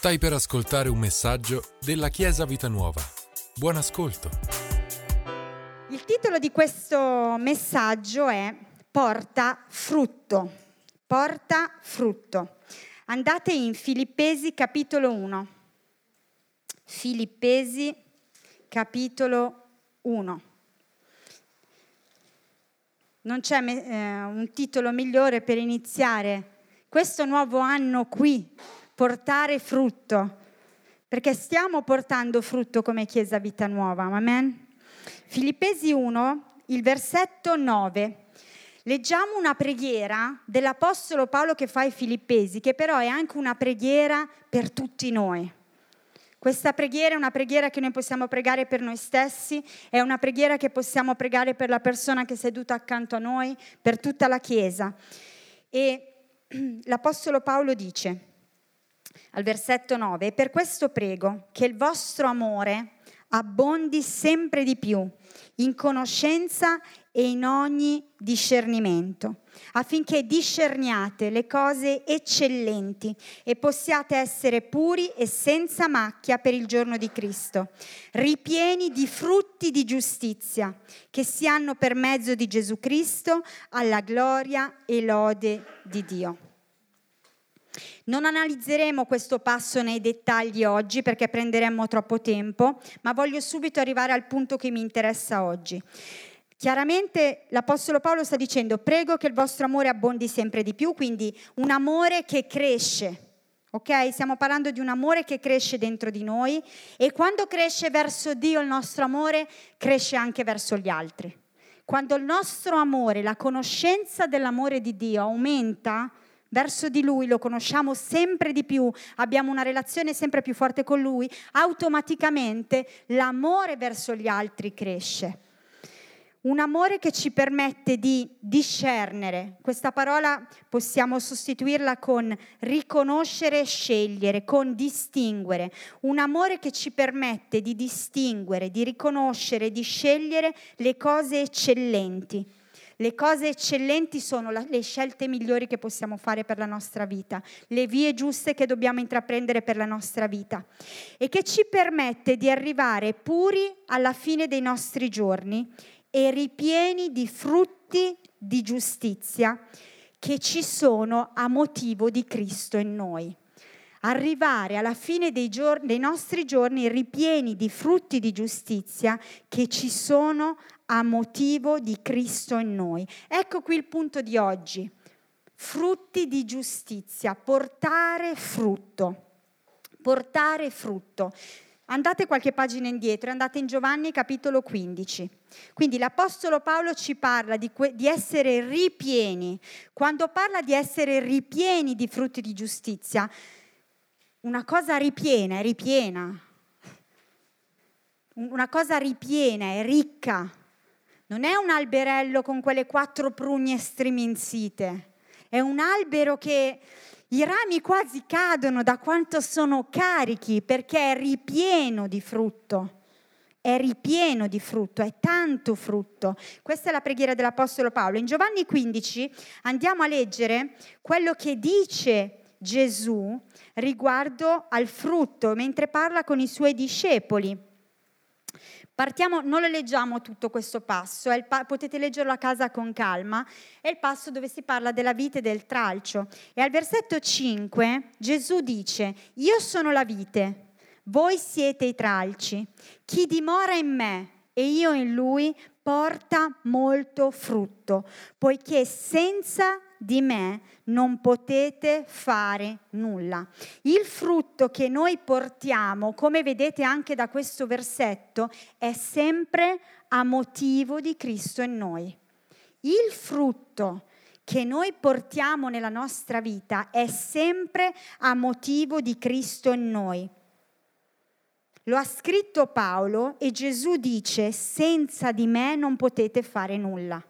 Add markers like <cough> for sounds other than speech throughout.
Stai per ascoltare un messaggio della Chiesa Vita Nuova. Buon ascolto. Il titolo di questo messaggio è Porta frutto. Porta frutto. Andate in Filippesi capitolo 1. Filippesi capitolo 1. Non c'è eh, un titolo migliore per iniziare questo nuovo anno qui portare frutto, perché stiamo portando frutto come Chiesa Vita Nuova. Amen. Filippesi 1, il versetto 9. Leggiamo una preghiera dell'Apostolo Paolo che fa ai Filippesi, che però è anche una preghiera per tutti noi. Questa preghiera è una preghiera che noi possiamo pregare per noi stessi, è una preghiera che possiamo pregare per la persona che è seduta accanto a noi, per tutta la Chiesa. E <clears throat> l'Apostolo Paolo dice, al versetto 9, e per questo prego che il vostro amore abbondi sempre di più in conoscenza e in ogni discernimento, affinché discerniate le cose eccellenti e possiate essere puri e senza macchia per il giorno di Cristo, ripieni di frutti di giustizia che si hanno per mezzo di Gesù Cristo alla gloria e lode di Dio. Non analizzeremo questo passo nei dettagli oggi perché prenderemmo troppo tempo, ma voglio subito arrivare al punto che mi interessa oggi. Chiaramente l'Apostolo Paolo sta dicendo prego che il vostro amore abbondi sempre di più, quindi un amore che cresce. Ok? Stiamo parlando di un amore che cresce dentro di noi e quando cresce verso Dio il nostro amore, cresce anche verso gli altri. Quando il nostro amore, la conoscenza dell'amore di Dio aumenta, verso di Lui, lo conosciamo sempre di più, abbiamo una relazione sempre più forte con Lui, automaticamente l'amore verso gli altri cresce. Un amore che ci permette di discernere. Questa parola possiamo sostituirla con riconoscere e scegliere, con distinguere. Un amore che ci permette di distinguere, di riconoscere, di scegliere le cose eccellenti le cose eccellenti sono la, le scelte migliori che possiamo fare per la nostra vita, le vie giuste che dobbiamo intraprendere per la nostra vita e che ci permette di arrivare puri alla fine dei nostri giorni e ripieni di frutti di giustizia che ci sono a motivo di Cristo in noi. Arrivare alla fine dei, giorni, dei, nostri giorni ripieni di frutti di giustizia che ci sono a motivo di Cristo in noi. Ecco qui il punto di oggi. Frutti di giustizia, portare frutto. Portare frutto. Andate qualche pagina indietro, andate in Giovanni capitolo 15. Quindi l'Apostolo Paolo ci parla di, que- di, essere ripieni. Quando parla di essere ripieni di frutti di giustizia, una cosa ripiena è ripiena. Una cosa ripiena è ricca. Non è un alberello con quelle quattro prugne striminzite. È un albero che i rami quasi cadono da quanto sono carichi perché è ripieno di frutto. È ripieno di frutto, è tanto frutto. Questa è la preghiera dell'Apostolo Paolo. In Giovanni 15 andiamo a leggere quello che dice Gesù riguardo al frutto mentre parla con i suoi discepoli. Partiamo, non lo leggiamo tutto questo passo, pa- potete leggerlo a casa con calma, è il passo dove si parla della vite e del tralcio. E al versetto 5 Gesù dice, io sono la vite, voi siete i tralci, chi dimora in me e io in lui porta molto frutto, poiché senza di me non potete fare nulla. Il frutto che noi portiamo, come vedete anche da questo versetto, è sempre a motivo di Cristo in noi. Il frutto che noi portiamo nella nostra vita è sempre a motivo di Cristo in noi. Lo ha scritto Paolo e Gesù dice, senza di me non potete fare nulla.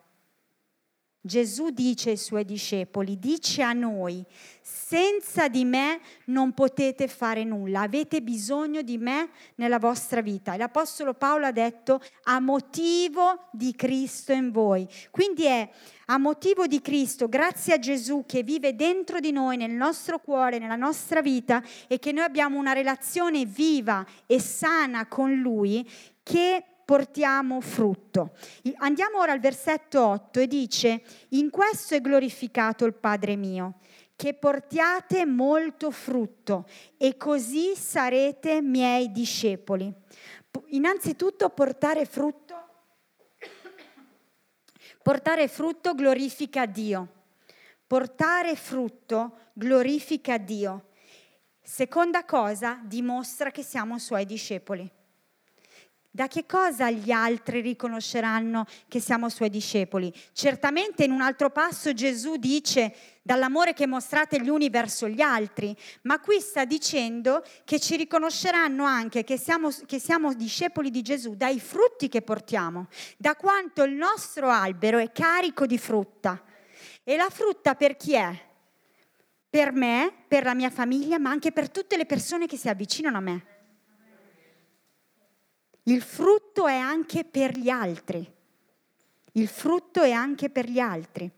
Gesù dice ai suoi discepoli, dice a noi, senza di me non potete fare nulla, avete bisogno di me nella vostra vita. E l'Apostolo Paolo ha detto a motivo di Cristo in voi. Quindi è a motivo di Cristo, grazie a Gesù che vive dentro di noi, nel nostro cuore, nella nostra vita e che noi abbiamo una relazione viva e sana con Lui, che portiamo frutto. Andiamo ora al versetto 8 e dice, in questo è glorificato il Padre mio, che portiate molto frutto e così sarete miei discepoli. Innanzitutto portare frutto, portare frutto glorifica Dio. Portare frutto glorifica Dio. Seconda cosa, dimostra che siamo suoi discepoli. Da che cosa gli altri riconosceranno che siamo suoi discepoli? Certamente in un altro passo Gesù dice dall'amore che mostrate gli uni verso gli altri, ma qui sta dicendo che ci riconosceranno anche che siamo, che siamo discepoli di Gesù dai frutti che portiamo, da quanto il nostro albero è carico di frutta. E la frutta per chi è? Per me, per la mia famiglia, ma anche per tutte le persone che si avvicinano a me. Il frutto è anche per gli altri. Il frutto è anche per gli altri.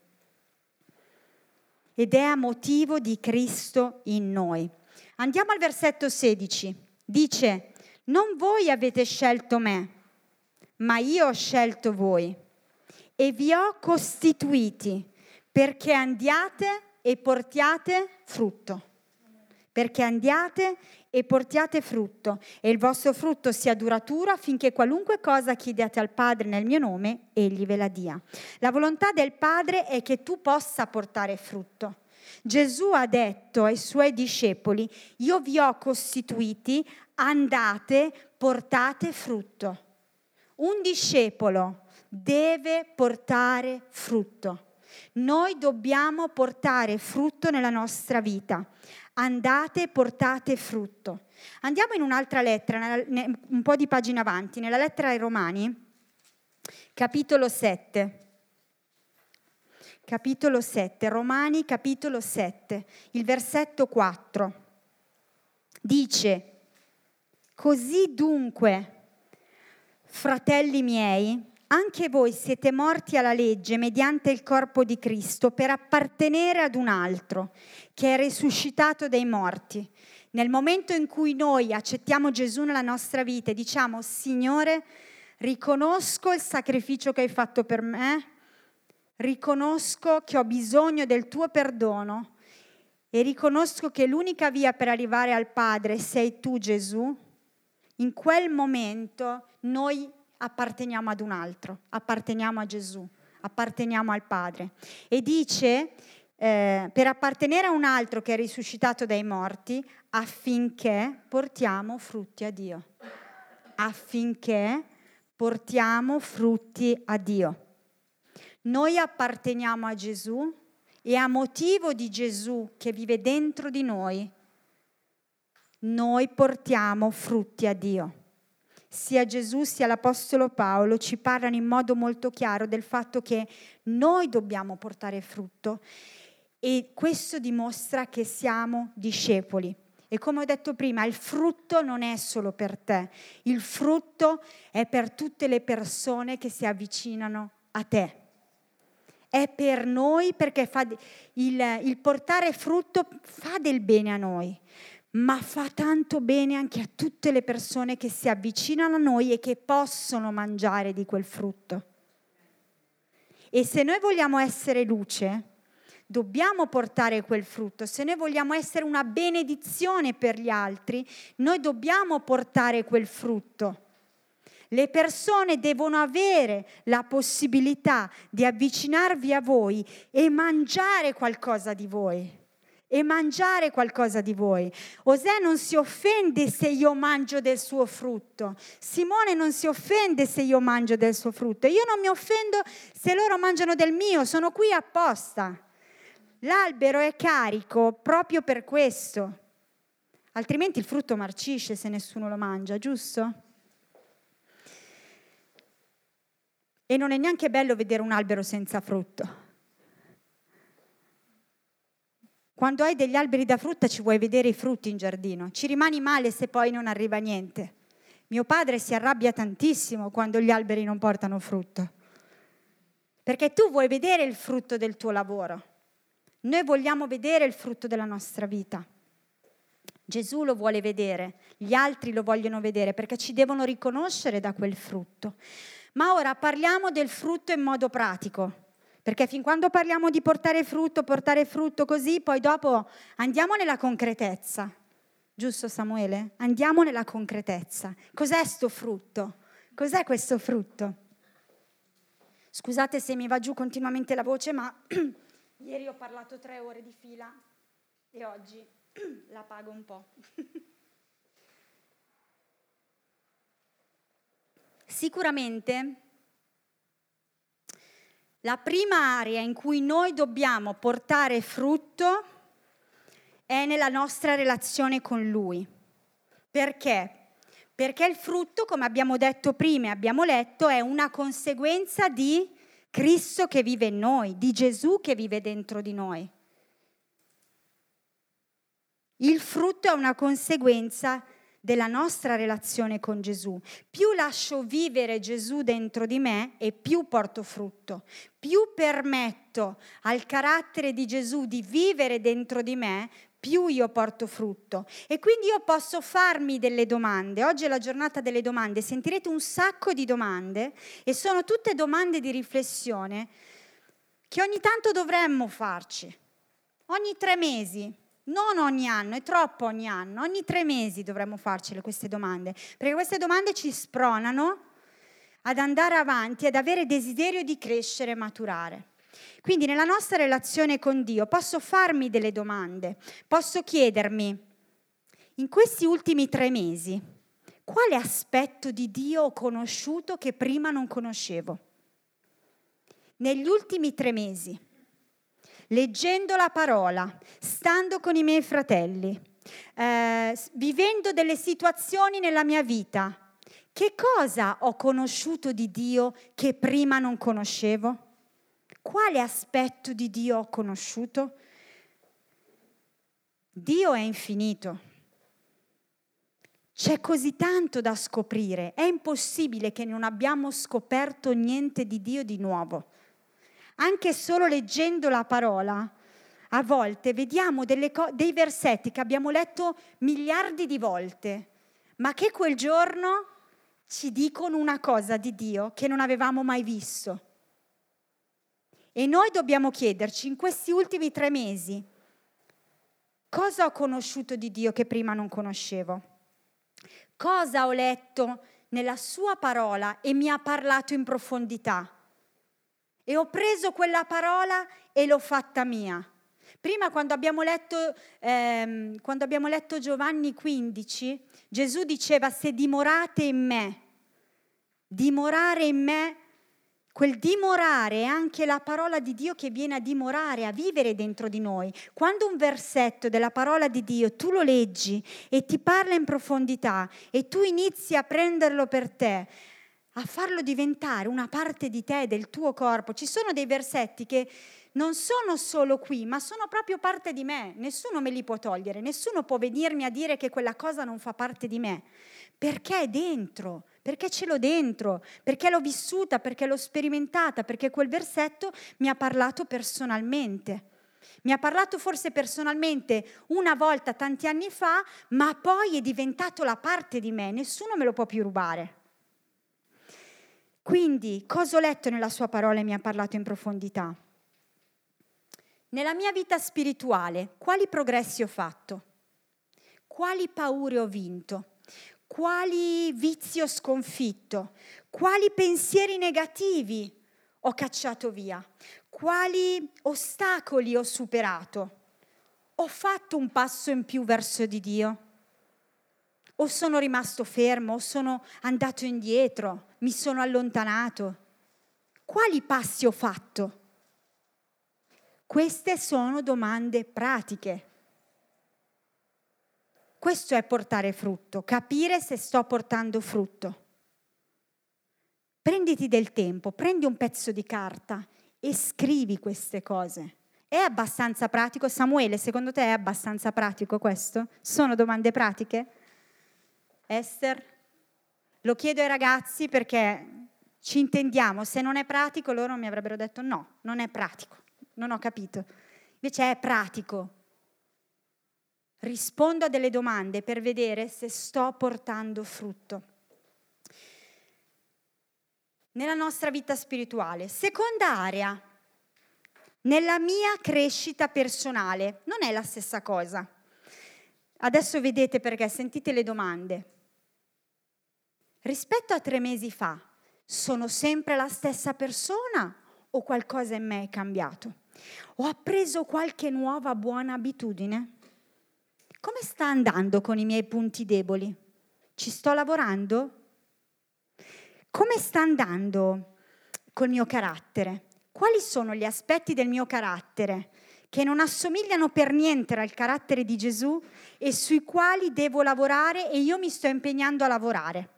Ed è a motivo di Cristo in noi. Andiamo al versetto 16. Dice, non voi avete scelto me, ma io ho scelto voi e vi ho costituiti perché andiate e portiate frutto. Perché andiate e portiate frutto, e il vostro frutto sia duraturo affinché qualunque cosa chiediate al Padre nel mio nome, egli ve la dia. La volontà del Padre è che tu possa portare frutto. Gesù ha detto ai suoi discepoli, io vi ho costituiti, andate, portate frutto. Un discepolo deve portare frutto. Noi dobbiamo portare frutto nella nostra vita andate portate frutto. Andiamo in un'altra lettera, un po' di pagine avanti, nella lettera ai Romani, capitolo 7. Capitolo 7, Romani capitolo 7, il versetto 4. Dice, così dunque, fratelli miei, anche voi siete morti alla legge mediante il corpo di Cristo per appartenere ad un altro che è risuscitato dai morti. Nel momento in cui noi accettiamo Gesù nella nostra vita e diciamo Signore, riconosco il sacrificio che hai fatto per me, riconosco che ho bisogno del tuo perdono e riconosco che l'unica via per arrivare al Padre sei tu Gesù, in quel momento noi apparteniamo ad un altro, apparteniamo a Gesù, apparteniamo al Padre. E dice, eh, per appartenere a un altro che è risuscitato dai morti, affinché portiamo frutti a Dio. Affinché portiamo frutti a Dio. Noi apparteniamo a Gesù e a motivo di Gesù che vive dentro di noi, noi portiamo frutti a Dio sia Gesù sia l'Apostolo Paolo ci parlano in modo molto chiaro del fatto che noi dobbiamo portare frutto e questo dimostra che siamo discepoli. E come ho detto prima, il frutto non è solo per te, il frutto è per tutte le persone che si avvicinano a te. È per noi perché il, il portare frutto fa del bene a noi ma fa tanto bene anche a tutte le persone che si avvicinano a noi e che possono mangiare di quel frutto. E se noi vogliamo essere luce, dobbiamo portare quel frutto. Se noi vogliamo essere una benedizione per gli altri, noi dobbiamo portare quel frutto. Le persone devono avere la possibilità di avvicinarvi a voi e mangiare qualcosa di voi e mangiare qualcosa di voi. Osè non si offende se io mangio del suo frutto. Simone non si offende se io mangio del suo frutto. Io non mi offendo se loro mangiano del mio, sono qui apposta. L'albero è carico proprio per questo. Altrimenti il frutto marcisce se nessuno lo mangia, giusto? E non è neanche bello vedere un albero senza frutto. Quando hai degli alberi da frutta ci vuoi vedere i frutti in giardino, ci rimani male se poi non arriva niente. Mio padre si arrabbia tantissimo quando gli alberi non portano frutto, perché tu vuoi vedere il frutto del tuo lavoro. Noi vogliamo vedere il frutto della nostra vita. Gesù lo vuole vedere, gli altri lo vogliono vedere perché ci devono riconoscere da quel frutto. Ma ora parliamo del frutto in modo pratico. Perché fin quando parliamo di portare frutto, portare frutto così, poi dopo andiamo nella concretezza. Giusto Samuele? Andiamo nella concretezza. Cos'è sto frutto? Cos'è questo frutto? Scusate se mi va giù continuamente la voce, ma <clears throat> ieri ho parlato tre ore di fila e oggi <clears throat> la pago un po'. <laughs> Sicuramente la prima area in cui noi dobbiamo portare frutto è nella nostra relazione con Lui. Perché? Perché il frutto, come abbiamo detto prima e abbiamo letto, è una conseguenza di Cristo che vive in noi, di Gesù che vive dentro di noi. Il frutto è una conseguenza della nostra relazione con Gesù. Più lascio vivere Gesù dentro di me e più porto frutto. Più permetto al carattere di Gesù di vivere dentro di me, più io porto frutto. E quindi io posso farmi delle domande. Oggi è la giornata delle domande, sentirete un sacco di domande e sono tutte domande di riflessione che ogni tanto dovremmo farci. Ogni tre mesi, non ogni anno, è troppo ogni anno, ogni tre mesi dovremmo farcele queste domande, perché queste domande ci spronano ad andare avanti, ad avere desiderio di crescere e maturare. Quindi nella nostra relazione con Dio posso farmi delle domande, posso chiedermi, in questi ultimi tre mesi, quale aspetto di Dio ho conosciuto che prima non conoscevo? Negli ultimi tre mesi, leggendo la parola, stando con i miei fratelli, eh, vivendo delle situazioni nella mia vita, che cosa ho conosciuto di Dio che prima non conoscevo? Quale aspetto di Dio ho conosciuto? Dio è infinito. C'è così tanto da scoprire, è impossibile che non abbiamo scoperto niente di Dio di nuovo anche solo leggendo la parola, a volte vediamo co- dei versetti che abbiamo letto miliardi di volte, ma che quel giorno ci dicono una cosa di Dio che non avevamo mai visto. E noi dobbiamo chiederci in questi ultimi tre mesi, cosa ho conosciuto di Dio che prima non conoscevo? Cosa ho letto nella sua parola e mi ha parlato in profondità? E ho preso quella parola e l'ho fatta mia. Prima quando abbiamo letto, ehm, quando abbiamo letto Giovanni 15, Gesù diceva se dimorate in me, dimorare in me, quel dimorare è anche la parola di Dio che viene a dimorare, a vivere dentro di noi. Quando un versetto della parola di Dio tu lo leggi e ti parla in profondità e tu inizi a prenderlo per te, a farlo diventare una parte di te, del tuo corpo. Ci sono dei versetti che non sono solo qui, ma sono proprio parte di me. Nessuno me li può togliere, nessuno può venirmi a dire che quella cosa non fa parte di me. Perché è dentro, perché ce l'ho dentro, perché l'ho vissuta, perché l'ho sperimentata, perché quel versetto mi ha parlato personalmente. Mi ha parlato forse personalmente una volta tanti anni fa, ma poi è diventato la parte di me, nessuno me lo può più rubare. Quindi, cosa ho letto nella sua parola e mi ha parlato in profondità? Nella mia vita spirituale, quali progressi ho fatto? Quali paure ho vinto? Quali vizi ho sconfitto? Quali pensieri negativi ho cacciato via? Quali ostacoli ho superato? Ho fatto un passo in più verso di Dio? O sono rimasto fermo, o sono andato indietro, mi sono allontanato? Quali passi ho fatto? Queste sono domande pratiche. Questo è portare frutto, capire se sto portando frutto. Prenditi del tempo, prendi un pezzo di carta e scrivi queste cose È abbastanza pratico? Samuele, secondo te è abbastanza pratico questo? Sono domande pratiche? Esther? Lo chiedo ai ragazzi perché ci intendiamo, se non è pratico loro mi avrebbero detto no, non è pratico, non ho capito. Invece è pratico. Rispondo a delle domande per vedere se sto portando frutto. Nella nostra vita spirituale. Seconda area, nella mia crescita personale. Non è la stessa cosa. Adesso vedete perché, sentite le domande. Rispetto a tre mesi fa, sono sempre la stessa persona o qualcosa in me è cambiato? Ho appreso qualche nuova buona abitudine? Come sta andando con i miei punti deboli? Ci sto lavorando? Come sta andando col mio carattere? quali sono gli aspetti del mio carattere che non assomigliano per niente al carattere di Gesù e sui quali devo lavorare e io mi sto impegnando a lavorare.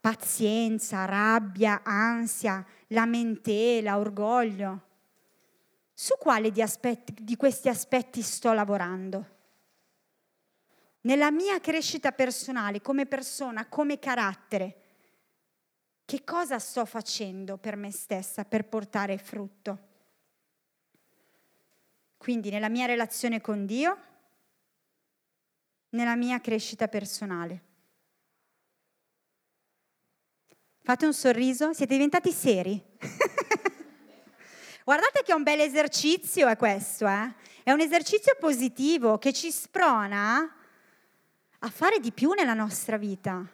Pazienza, rabbia, ansia, lamentela, orgoglio. Su quale di, aspetti, di questi aspetti sto lavorando? Nella mia crescita personale, come persona, come carattere, che cosa sto facendo per me stessa per portare frutto? Quindi nella mia relazione con Dio, nella mia crescita personale. Fate un sorriso, siete diventati seri. <laughs> Guardate che un bel esercizio è questo, eh? È un esercizio positivo che ci sprona a fare di più nella nostra vita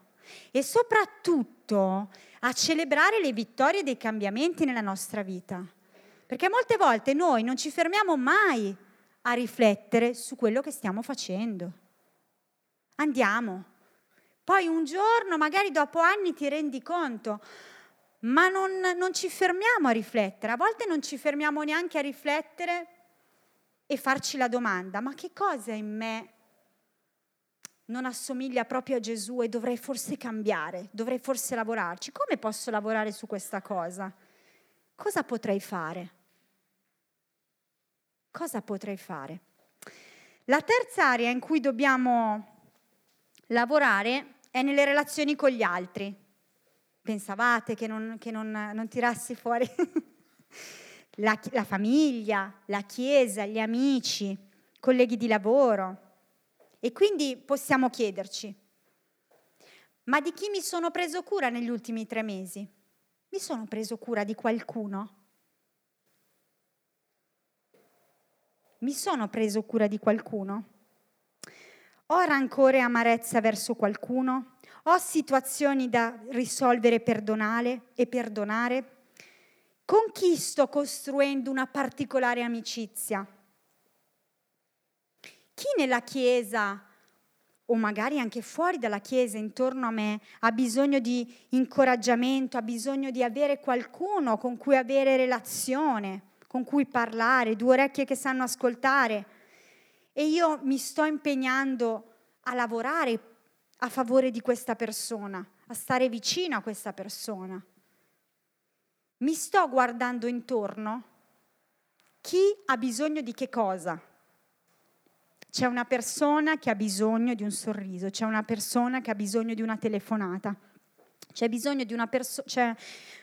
e soprattutto a celebrare le vittorie dei cambiamenti nella nostra vita. Perché molte volte noi non ci fermiamo mai a riflettere su quello che stiamo facendo. Andiamo. Poi un giorno, magari dopo anni, ti rendi conto, ma non, non ci fermiamo a riflettere. A volte non ci fermiamo neanche a riflettere e farci la domanda, ma che cosa in me non assomiglia proprio a Gesù e dovrei forse cambiare, dovrei forse lavorarci. Come posso lavorare su questa cosa? Cosa potrei fare? Cosa potrei fare? La terza area in cui dobbiamo lavorare è nelle relazioni con gli altri. Pensavate che non, che non, non tirassi fuori <laughs> la, la famiglia, la chiesa, gli amici, colleghi di lavoro, e quindi possiamo chiederci, ma di chi mi sono preso cura negli ultimi tre mesi? Mi sono preso cura di qualcuno? Mi sono preso cura di qualcuno? Ho rancore e amarezza verso qualcuno? Ho situazioni da risolvere perdonare e perdonare? Con chi sto costruendo una particolare amicizia? Chi nella Chiesa o magari anche fuori dalla Chiesa, intorno a me, ha bisogno di incoraggiamento, ha bisogno di avere qualcuno con cui avere relazione, con cui parlare, due orecchie che sanno ascoltare. E io mi sto impegnando a lavorare a favore di questa persona, a stare vicino a questa persona. Mi sto guardando intorno chi ha bisogno di che cosa c'è una persona che ha bisogno di un sorriso, c'è una persona che ha bisogno di una telefonata, c'è persona, c'è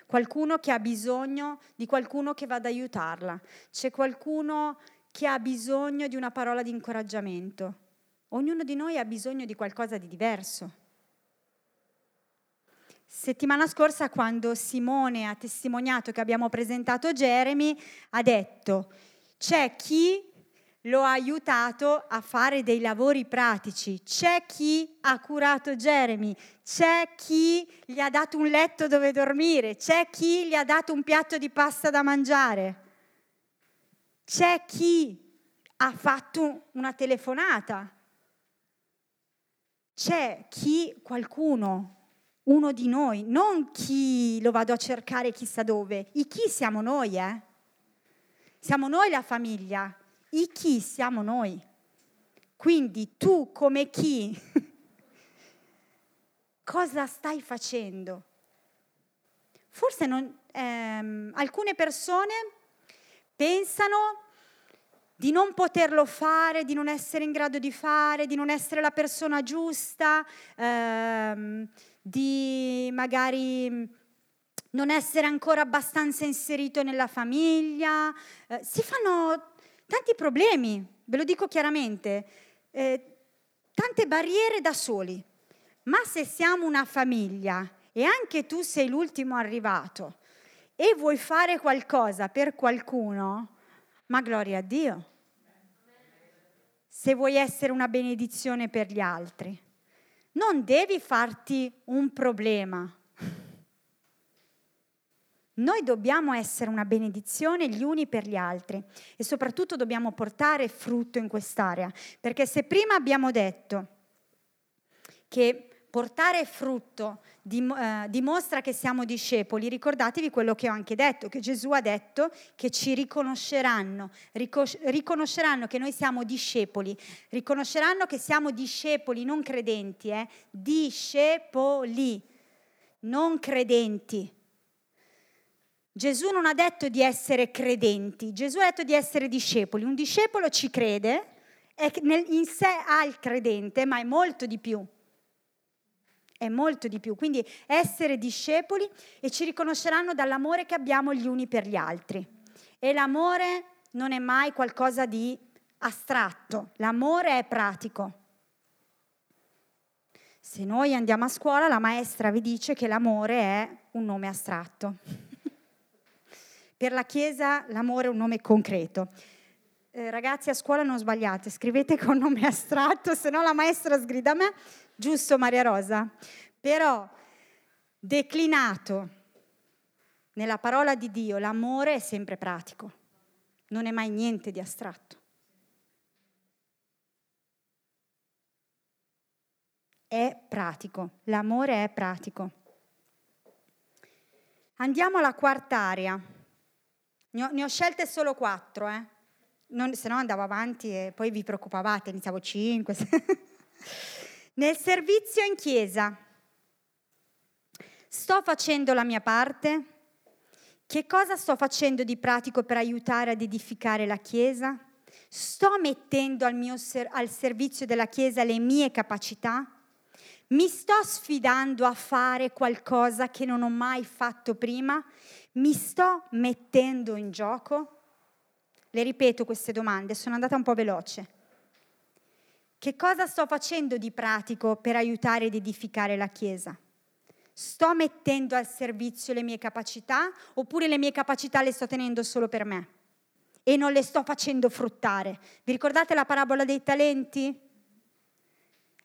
qualcuno che ha bisogno di qualcuno che vada ad aiutarla, c'è qualcuno che ha bisogno di una parola di incoraggiamento. Ognuno di noi ha bisogno di qualcosa di diverso. Settimana scorsa, quando Simone ha testimoniato che abbiamo presentato Jeremy, ha detto, c'è chi lo ha aiutato a fare dei lavori pratici. C'è chi ha curato Jeremy, c'è chi gli ha dato un letto dove dormire, c'è chi gli ha dato un piatto di pasta da mangiare, c'è chi ha fatto una telefonata, c'è chi, qualcuno, uno di noi, non chi lo vado a cercare chissà dove, i chi siamo noi, eh? Siamo noi la famiglia, i chi siamo noi. Quindi tu come chi, <laughs> cosa stai facendo? forse non, ehm, alcune persone pensano di non poterlo fare, di non essere in grado di fare, di non essere la persona giusta, ehm, di magari non essere ancora abbastanza inserito nella famiglia, eh, si fanno tanti problemi, ve lo dico chiaramente, eh, tante barriere da soli. Ma se siamo una famiglia e anche tu sei l'ultimo arrivato e vuoi fare qualcosa per qualcuno, ma gloria a Dio. Se vuoi essere una benedizione per gli altri, non devi farti un problema noi dobbiamo essere una benedizione gli uni per gli altri e soprattutto dobbiamo portare frutto in quest'area, perché se prima abbiamo detto che portare frutto dim- eh, dimostra che siamo discepoli, ricordatevi quello che ho anche detto, che Gesù ha detto che ci riconosceranno, ricos- riconosceranno che noi siamo discepoli, riconosceranno che siamo discepoli, non credenti, eh? discepoli, non credenti. Gesù non ha detto di essere credenti, Gesù ha detto di essere discepoli. Un discepolo ci crede, è in sé ha il credente, ma è molto di più. È molto di più. Quindi essere discepoli e ci riconosceranno dall'amore che abbiamo gli uni per gli altri. E l'amore non è mai qualcosa di astratto, l'amore è pratico. Se noi andiamo a scuola, la maestra vi dice che l'amore è un nome astratto. <laughs> Per la Chiesa l'amore è un nome concreto. Eh, ragazzi a scuola non sbagliate, scrivete con nome <laughs> astratto, se no la maestra sgrida a me, giusto Maria Rosa? Però declinato nella parola di Dio, l'amore è sempre pratico, non è mai niente di astratto. È pratico, l'amore è pratico. Andiamo alla quarta area. Ne ho, ne ho scelte solo quattro, eh? Non, se no andavo avanti e poi vi preoccupavate, iniziavo cinque. <laughs> Nel servizio in chiesa, sto facendo la mia parte? Che cosa sto facendo di pratico per aiutare ad edificare la chiesa? Sto mettendo al, mio, al servizio della chiesa le mie capacità? Mi sto sfidando a fare qualcosa che non ho mai fatto prima? Mi sto mettendo in gioco? Le ripeto queste domande, sono andata un po' veloce. Che cosa sto facendo di pratico per aiutare ed edificare la Chiesa? Sto mettendo al servizio le mie capacità oppure le mie capacità le sto tenendo solo per me e non le sto facendo fruttare? Vi ricordate la parabola dei talenti?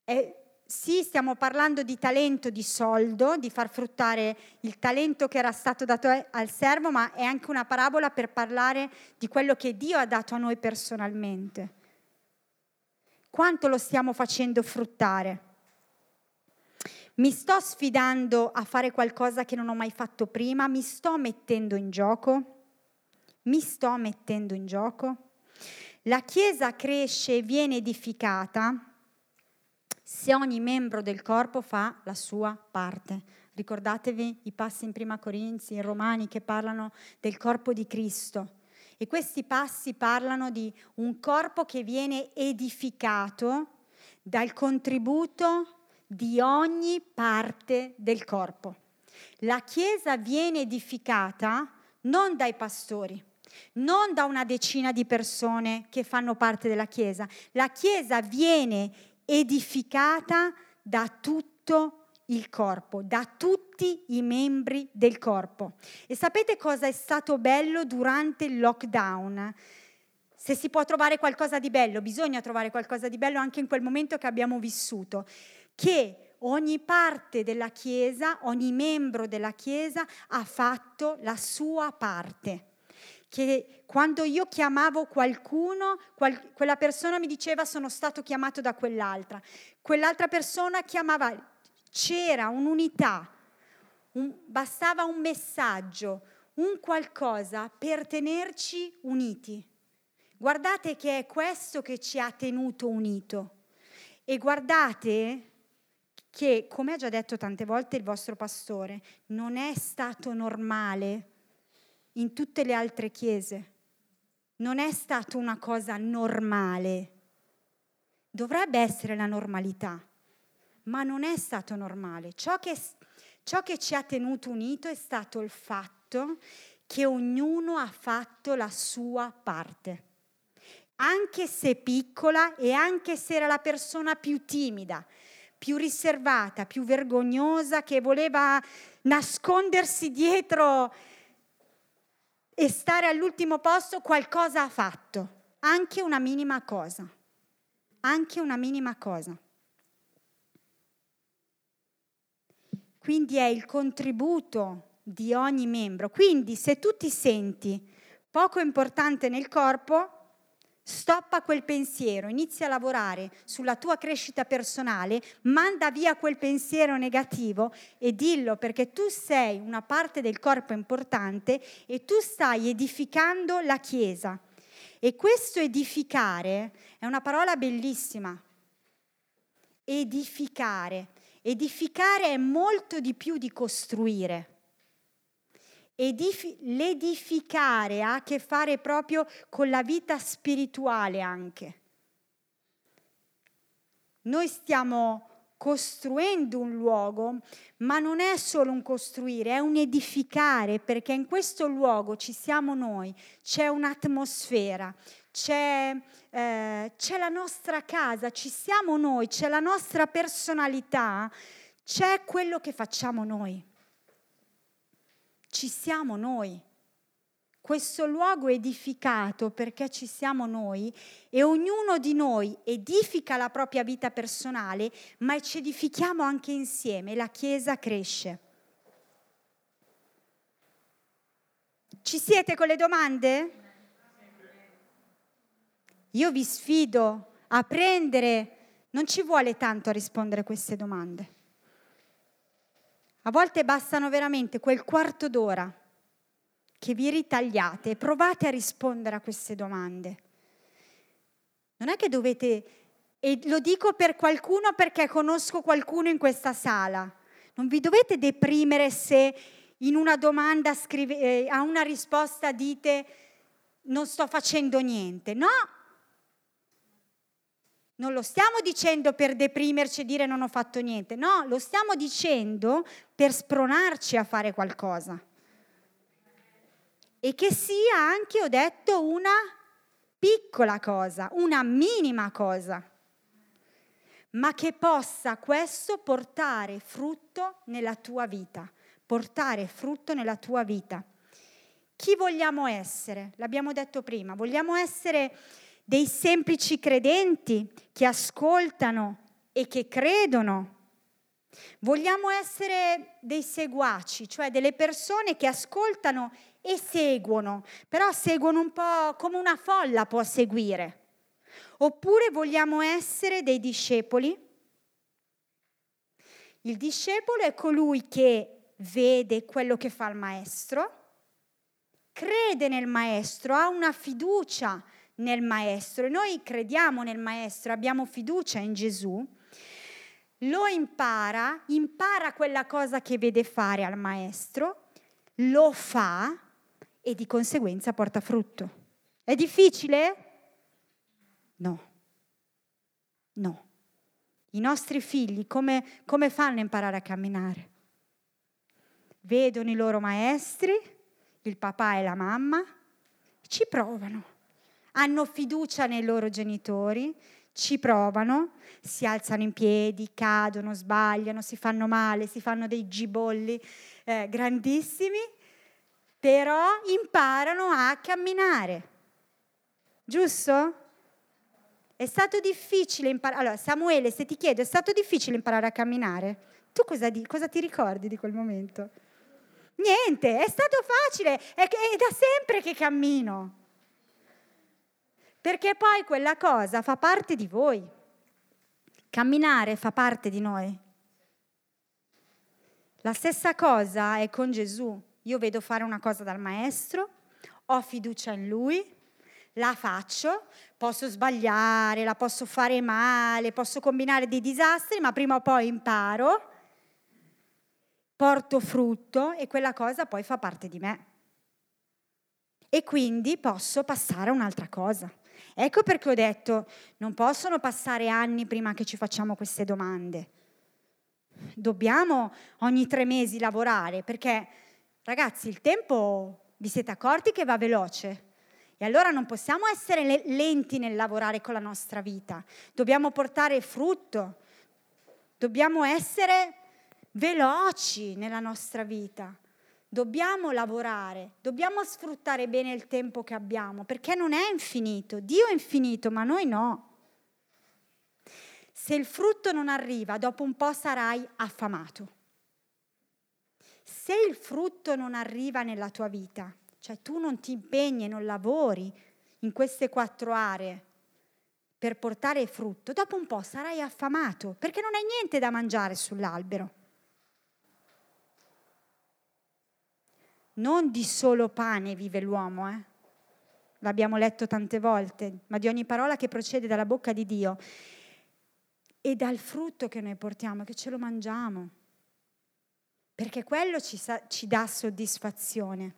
È sì, stiamo parlando di talento, di soldo, di far fruttare il talento che era stato dato al servo, ma è anche una parabola per parlare di quello che Dio ha dato a noi personalmente. Quanto lo stiamo facendo fruttare? Mi sto sfidando a fare qualcosa che non ho mai fatto prima? Mi sto mettendo in gioco? Mi sto mettendo in gioco? La Chiesa cresce e viene edificata se ogni membro del corpo fa la sua parte. Ricordatevi i passi in Prima Corinzi, in Romani che parlano del corpo di Cristo. E questi passi parlano di un corpo che viene edificato dal contributo di ogni parte del corpo. La Chiesa viene edificata non dai pastori, non da una decina di persone che fanno parte della Chiesa. La Chiesa viene edificata da tutto il corpo, da tutti i membri del corpo. E sapete cosa è stato bello durante il lockdown? Se si può trovare qualcosa di bello, bisogna trovare qualcosa di bello anche in quel momento che abbiamo vissuto, che ogni parte della Chiesa, ogni membro della Chiesa ha fatto la sua parte che quando io chiamavo qualcuno, qual- quella persona mi diceva sono stato chiamato da quell'altra, quell'altra persona chiamava, c'era un'unità, un, bastava un messaggio, un qualcosa per tenerci uniti. Guardate che è questo che ci ha tenuto unito e guardate che, come ha già detto tante volte il vostro pastore, non è stato normale in tutte le altre chiese. Non è stata una cosa normale. Dovrebbe essere la normalità, ma non è stato normale. Ciò che, ciò che ci ha tenuto unito è stato il fatto che ognuno ha fatto la sua parte. Anche se piccola e anche se era la persona più timida, più riservata, più vergognosa, che voleva nascondersi dietro e stare all'ultimo posto, qualcosa ha fatto, anche una minima cosa, anche una minima cosa. Quindi è il contributo di ogni membro. Quindi se tu ti senti poco importante nel corpo, Stoppa quel pensiero, inizia a lavorare sulla tua crescita personale, manda via quel pensiero negativo e dillo perché tu sei una parte del corpo importante e tu stai edificando la Chiesa. E questo edificare è una parola bellissima. Edificare. Edificare è molto di più di costruire. Edif- l'edificare ha a che fare proprio con la vita spirituale anche. Noi stiamo costruendo un luogo, ma non è solo un costruire, è un edificare, perché in questo luogo ci siamo noi, c'è un'atmosfera, c'è, eh, c'è la nostra casa, ci siamo noi, c'è la nostra personalità, c'è quello che facciamo noi ci siamo noi. Questo luogo è edificato perché ci siamo noi e ognuno di noi edifica la propria vita personale, ma ci edifichiamo anche insieme, la Chiesa cresce. Ci siete con le domande? Io vi sfido a prendere, non ci vuole tanto a rispondere a queste domande. A volte bastano veramente quel quarto d'ora che vi ritagliate e provate a rispondere a queste domande. Non è che dovete, e lo dico per qualcuno perché conosco qualcuno in questa sala, non vi dovete deprimere se in una domanda scrive, eh, a una risposta dite non sto facendo niente. No, non lo stiamo dicendo per deprimerci e dire non ho fatto niente, no, lo stiamo dicendo per spronarci a fare qualcosa. E che sia anche, ho detto, una piccola cosa, una minima cosa, ma che possa questo portare frutto nella tua vita, portare frutto nella tua vita. Chi vogliamo essere? L'abbiamo detto prima, vogliamo essere dei semplici credenti che ascoltano e che credono. Vogliamo essere dei seguaci, cioè delle persone che ascoltano e seguono, però seguono un po' come una folla può seguire. Oppure vogliamo essere dei discepoli. Il discepolo è colui che vede quello che fa il maestro, crede nel maestro, ha una fiducia nel Maestro e noi crediamo nel Maestro, abbiamo fiducia in Gesù, lo impara, impara quella cosa che vede fare al Maestro, lo fa e di conseguenza porta frutto. È difficile? No. No. I nostri figli come, come fanno a imparare a camminare? Vedono i loro maestri, il papà e la mamma, ci provano hanno fiducia nei loro genitori, ci provano, si alzano in piedi, cadono, sbagliano, si fanno male, si fanno dei gibolli eh, grandissimi, però imparano a camminare. Giusto? È stato difficile imparare. Allora, Samuele, se ti chiedo, è stato difficile imparare a camminare? Tu cosa, di, cosa ti ricordi di quel momento? Niente, è stato facile, è, è da sempre che cammino perché poi quella cosa fa parte di voi. Camminare fa parte di noi. La stessa cosa è con Gesù. Io vedo fare una cosa dal Maestro, ho fiducia in Lui, la faccio, posso sbagliare, la posso fare male, posso combinare dei disastri, ma prima o poi imparo, porto frutto e quella cosa poi fa parte di me. E quindi posso passare a un'altra cosa. Ecco perché ho detto, non possono passare anni prima che ci facciamo queste domande. Dobbiamo ogni tre mesi lavorare perché, ragazzi, il tempo vi siete accorti che va veloce. E allora non possiamo essere lenti nel lavorare con la nostra vita, dobbiamo portare frutto, dobbiamo essere veloci nella nostra vita, dobbiamo lavorare, dobbiamo sfruttare bene il tempo che abbiamo, perché non è infinito, Dio è infinito, ma noi no. Se il frutto non arriva, dopo un po' sarai affamato. Se il frutto non arriva nella tua vita, cioè tu non ti impegni e non lavori in queste quattro aree per portare frutto, dopo un po' sarai affamato perché non hai niente da mangiare sull'albero. Non di solo pane vive l'uomo, eh? l'abbiamo letto tante volte, ma di ogni parola che procede dalla bocca di Dio e dal frutto che noi portiamo, che ce lo mangiamo, perché quello ci, sa- ci dà soddisfazione.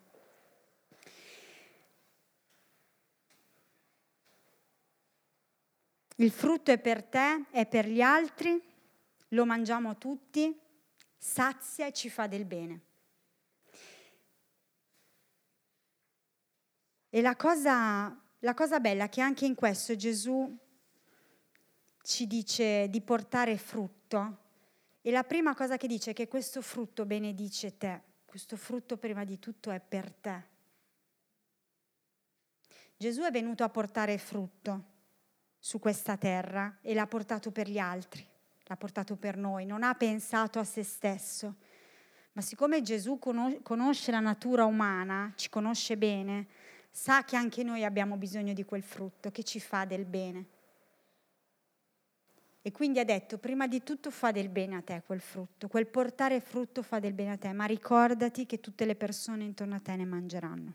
Il frutto è per te, è per gli altri, lo mangiamo tutti, sazia e ci fa del bene. E la cosa, la cosa bella è che anche in questo Gesù ci dice di portare frutto e la prima cosa che dice è che questo frutto benedice te, questo frutto prima di tutto è per te. Gesù è venuto a portare frutto su questa terra e l'ha portato per gli altri, l'ha portato per noi, non ha pensato a se stesso. Ma siccome Gesù conosce la natura umana, ci conosce bene, sa che anche noi abbiamo bisogno di quel frutto che ci fa del bene. E quindi ha detto, prima di tutto fa del bene a te quel frutto, quel portare frutto fa del bene a te, ma ricordati che tutte le persone intorno a te ne mangeranno.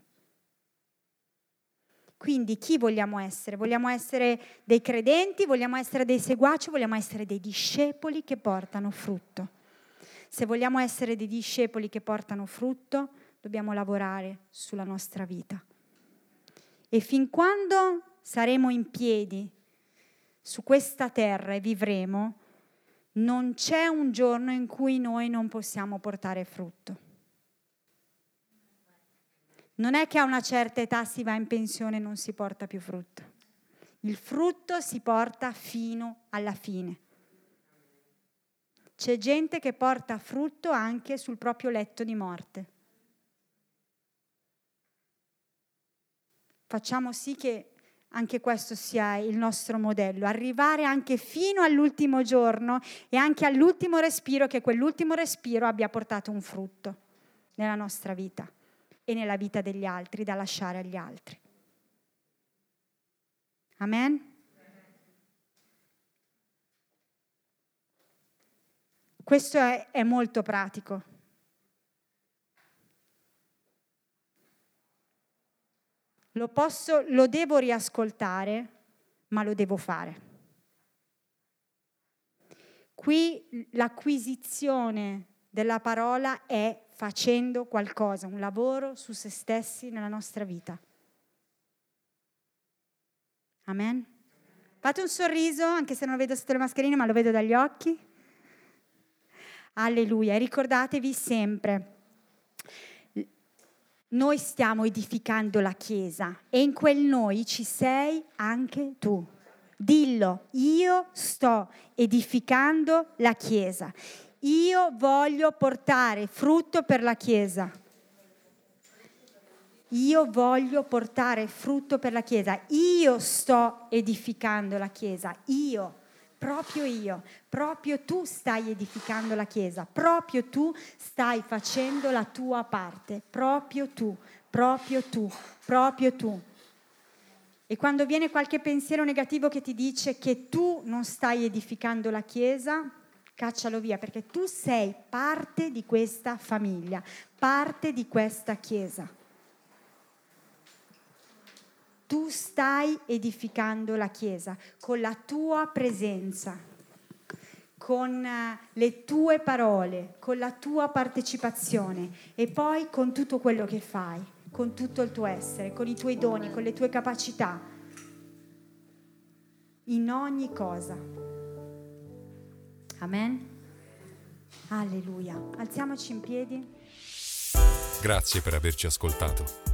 Quindi chi vogliamo essere? Vogliamo essere dei credenti, vogliamo essere dei seguaci, vogliamo essere dei discepoli che portano frutto. Se vogliamo essere dei discepoli che portano frutto, dobbiamo lavorare sulla nostra vita. E fin quando saremo in piedi su questa terra e vivremo, non c'è un giorno in cui noi non possiamo portare frutto. Non è che a una certa età si va in pensione e non si porta più frutto. Il frutto si porta fino alla fine. C'è gente che porta frutto anche sul proprio letto di morte. Facciamo sì che anche questo sia il nostro modello, arrivare anche fino all'ultimo giorno e anche all'ultimo respiro, che quell'ultimo respiro abbia portato un frutto nella nostra vita e nella vita degli altri, da lasciare agli altri. Amen? Questo è, è molto pratico. Lo posso, lo devo riascoltare, ma lo devo fare. Qui l'acquisizione della parola è facendo qualcosa, un lavoro su se stessi nella nostra vita. Amen. Fate un sorriso, anche se non lo vedo sotto le mascherine, ma lo vedo dagli occhi. Alleluia. Ricordatevi sempre, noi stiamo edificando la Chiesa e in quel noi ci sei anche tu. Dillo, io sto edificando la Chiesa. Io voglio portare frutto per la Chiesa. Io voglio portare frutto per la Chiesa. Io sto edificando la Chiesa. Io, proprio io, proprio tu stai edificando la Chiesa. Proprio tu stai facendo la tua parte. Proprio tu, proprio tu, proprio tu. E quando viene qualche pensiero negativo che ti dice che tu non stai edificando la Chiesa, caccialo via perché tu sei parte di questa famiglia, parte di questa chiesa. Tu stai edificando la Chiesa con la tua presenza, con eh, le tue parole, con la tua partecipazione e poi con tutto quello che fai, con tutto il tuo essere, con i tuoi doni, con le tue capacità, in ogni cosa. Amen. Alleluia. Alziamoci in piedi. Grazie per averci ascoltato.